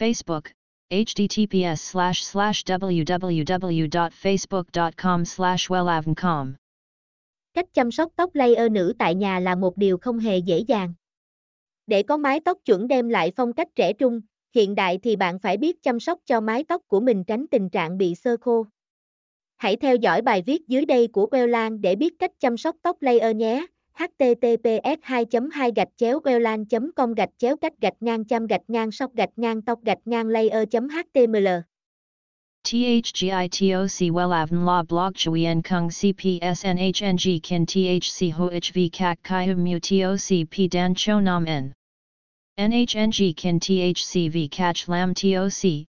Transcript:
Facebook, https slash slash www.facebook.com slash wellavncom. Cách chăm sóc tóc layer nữ tại nhà là một điều không hề dễ dàng. Để có mái tóc chuẩn đem lại phong cách trẻ trung, hiện đại thì bạn phải biết chăm sóc cho mái tóc của mình tránh tình trạng bị sơ khô. Hãy theo dõi bài viết dưới đây của Wellan để biết cách chăm sóc tóc layer nhé https 2 2 gạch chéo welan com gạch chéo cách gạch ngang chăm gạch ngang sóc gạch ngang tóc gạch ngang layer html THGITOC WELAVN La Blog Chuyen Kung CPS NHNG Kin THC HOHV Kak Kai Mu TOC P Dan Cho Nam N. NHNG Kin THC V CACH Lam TOC